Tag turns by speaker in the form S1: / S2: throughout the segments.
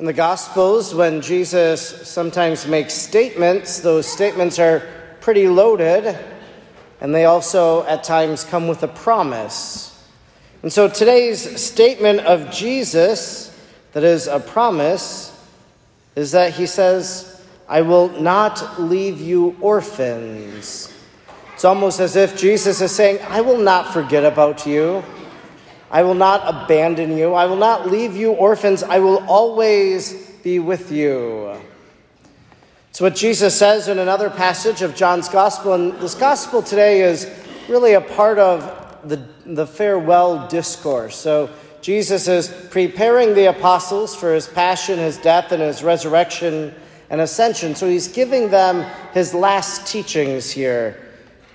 S1: In the Gospels, when Jesus sometimes makes statements, those statements are pretty loaded, and they also at times come with a promise. And so today's statement of Jesus, that is a promise, is that he says, I will not leave you orphans. It's almost as if Jesus is saying, I will not forget about you. I will not abandon you. I will not leave you orphans. I will always be with you. It's what Jesus says in another passage of John's Gospel. And this Gospel today is really a part of the, the farewell discourse. So Jesus is preparing the apostles for his passion, his death, and his resurrection and ascension. So he's giving them his last teachings here,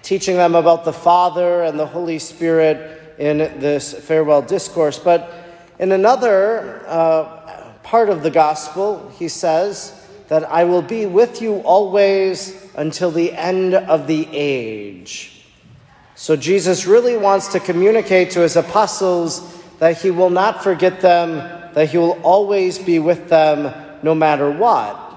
S1: teaching them about the Father and the Holy Spirit in this farewell discourse. But in another uh, part of the gospel, he says that I will be with you always until the end of the age. So Jesus really wants to communicate to his apostles that he will not forget them, that he will always be with them no matter what.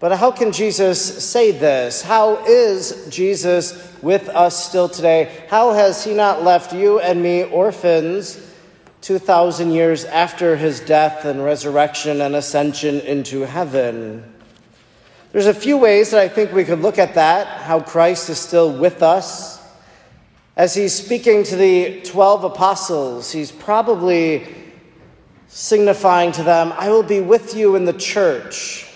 S1: But how can Jesus say this? How is Jesus with us still today? How has he not left you and me orphans 2,000 years after his death and resurrection and ascension into heaven? There's a few ways that I think we could look at that, how Christ is still with us as he's speaking to the 12 apostles, he's probably signifying to them, I will be with you in the church.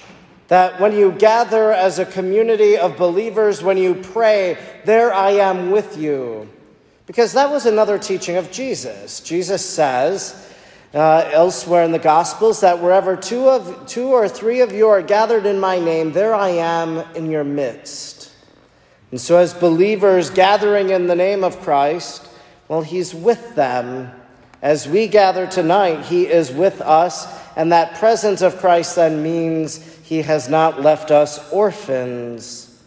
S1: That when you gather as a community of believers, when you pray, there I am with you. Because that was another teaching of Jesus. Jesus says uh, elsewhere in the Gospels that wherever two, of, two or three of you are gathered in my name, there I am in your midst. And so, as believers gathering in the name of Christ, well, He's with them. As we gather tonight, He is with us, and that presence of Christ then means He has not left us orphans.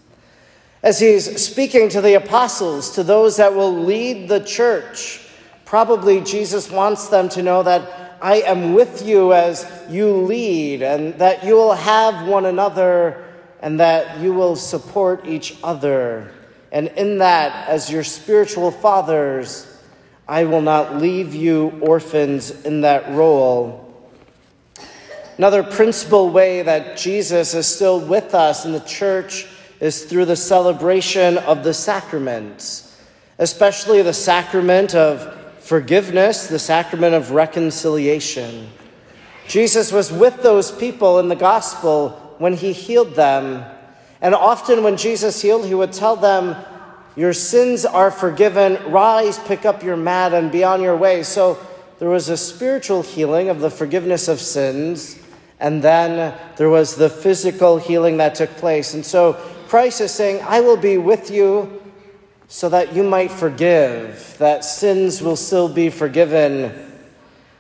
S1: As He's speaking to the apostles, to those that will lead the church, probably Jesus wants them to know that I am with you as you lead, and that you will have one another and that you will support each other. And in that, as your spiritual fathers, I will not leave you orphans in that role. Another principal way that Jesus is still with us in the church is through the celebration of the sacraments, especially the sacrament of forgiveness, the sacrament of reconciliation. Jesus was with those people in the gospel when he healed them. And often when Jesus healed, he would tell them, Your sins are forgiven. Rise, pick up your mat, and be on your way. So there was a spiritual healing of the forgiveness of sins. And then there was the physical healing that took place. And so Christ is saying, I will be with you so that you might forgive, that sins will still be forgiven.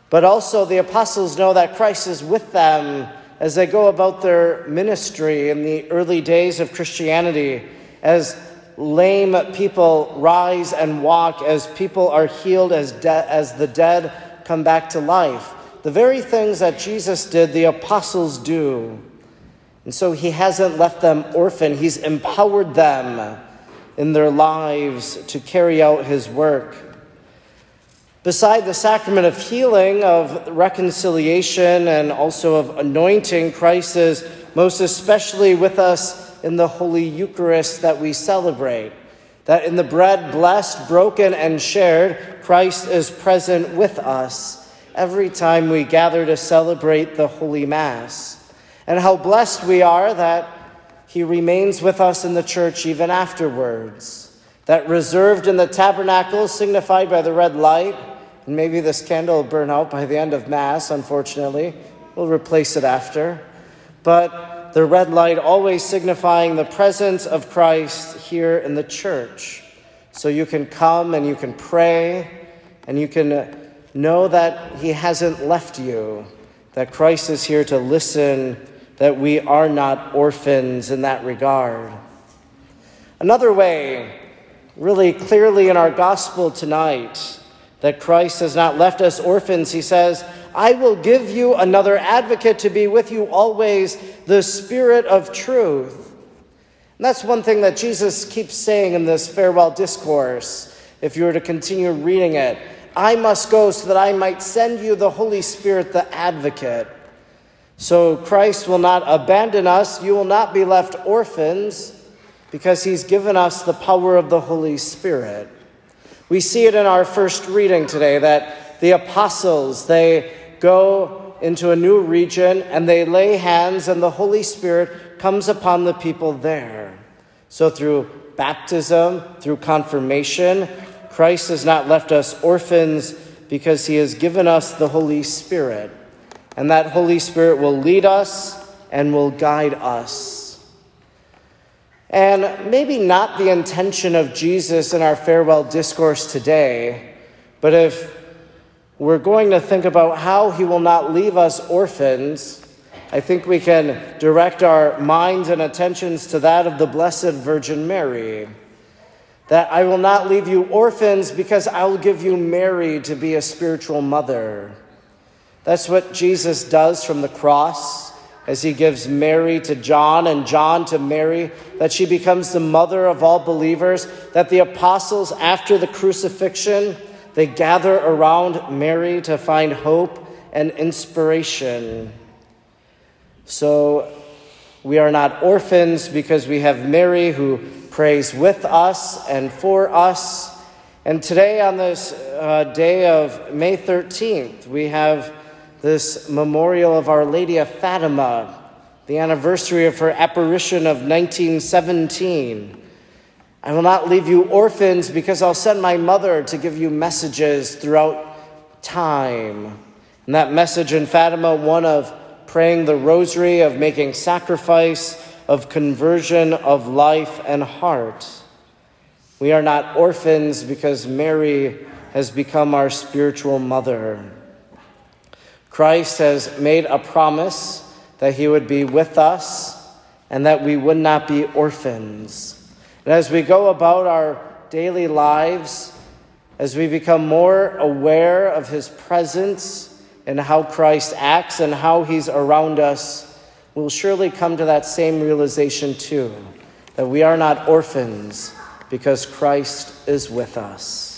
S1: But also, the apostles know that Christ is with them as they go about their ministry in the early days of Christianity, as lame people rise and walk, as people are healed, as, de- as the dead come back to life. The very things that Jesus did, the apostles do. And so he hasn't left them orphan, he's empowered them in their lives to carry out his work. Beside the sacrament of healing, of reconciliation, and also of anointing, Christ is most especially with us in the Holy Eucharist that we celebrate. That in the bread blessed, broken, and shared, Christ is present with us every time we gather to celebrate the Holy Mass. And how blessed we are that He remains with us in the church even afterwards. That reserved in the tabernacle, signified by the red light, and maybe this candle will burn out by the end of Mass, unfortunately. We'll replace it after. But the red light always signifying the presence of Christ here in the church. So you can come and you can pray and you can know that He hasn't left you, that Christ is here to listen, that we are not orphans in that regard. Another way, really clearly in our gospel tonight, that Christ has not left us orphans. He says, I will give you another advocate to be with you always, the Spirit of truth. And that's one thing that Jesus keeps saying in this farewell discourse, if you were to continue reading it. I must go so that I might send you the Holy Spirit, the advocate. So Christ will not abandon us. You will not be left orphans because he's given us the power of the Holy Spirit. We see it in our first reading today that the apostles, they go into a new region and they lay hands and the Holy Spirit comes upon the people there. So through baptism, through confirmation, Christ has not left us orphans because he has given us the Holy Spirit. And that Holy Spirit will lead us and will guide us. And maybe not the intention of Jesus in our farewell discourse today, but if we're going to think about how he will not leave us orphans, I think we can direct our minds and attentions to that of the Blessed Virgin Mary. That I will not leave you orphans because I will give you Mary to be a spiritual mother. That's what Jesus does from the cross as he gives Mary to John and John to Mary, that she becomes the mother of all believers, that the apostles, after the crucifixion, they gather around Mary to find hope and inspiration. So we are not orphans because we have Mary who prays with us and for us. And today, on this uh, day of May 13th, we have this memorial of Our Lady of Fatima, the anniversary of her apparition of 1917. I will not leave you orphans because I'll send my mother to give you messages throughout time. And that message in Fatima, one of praying the rosary, of making sacrifice, of conversion of life and heart. We are not orphans because Mary has become our spiritual mother. Christ has made a promise that he would be with us and that we would not be orphans. And as we go about our daily lives, as we become more aware of his presence and how Christ acts and how he's around us, we'll surely come to that same realization too that we are not orphans because Christ is with us.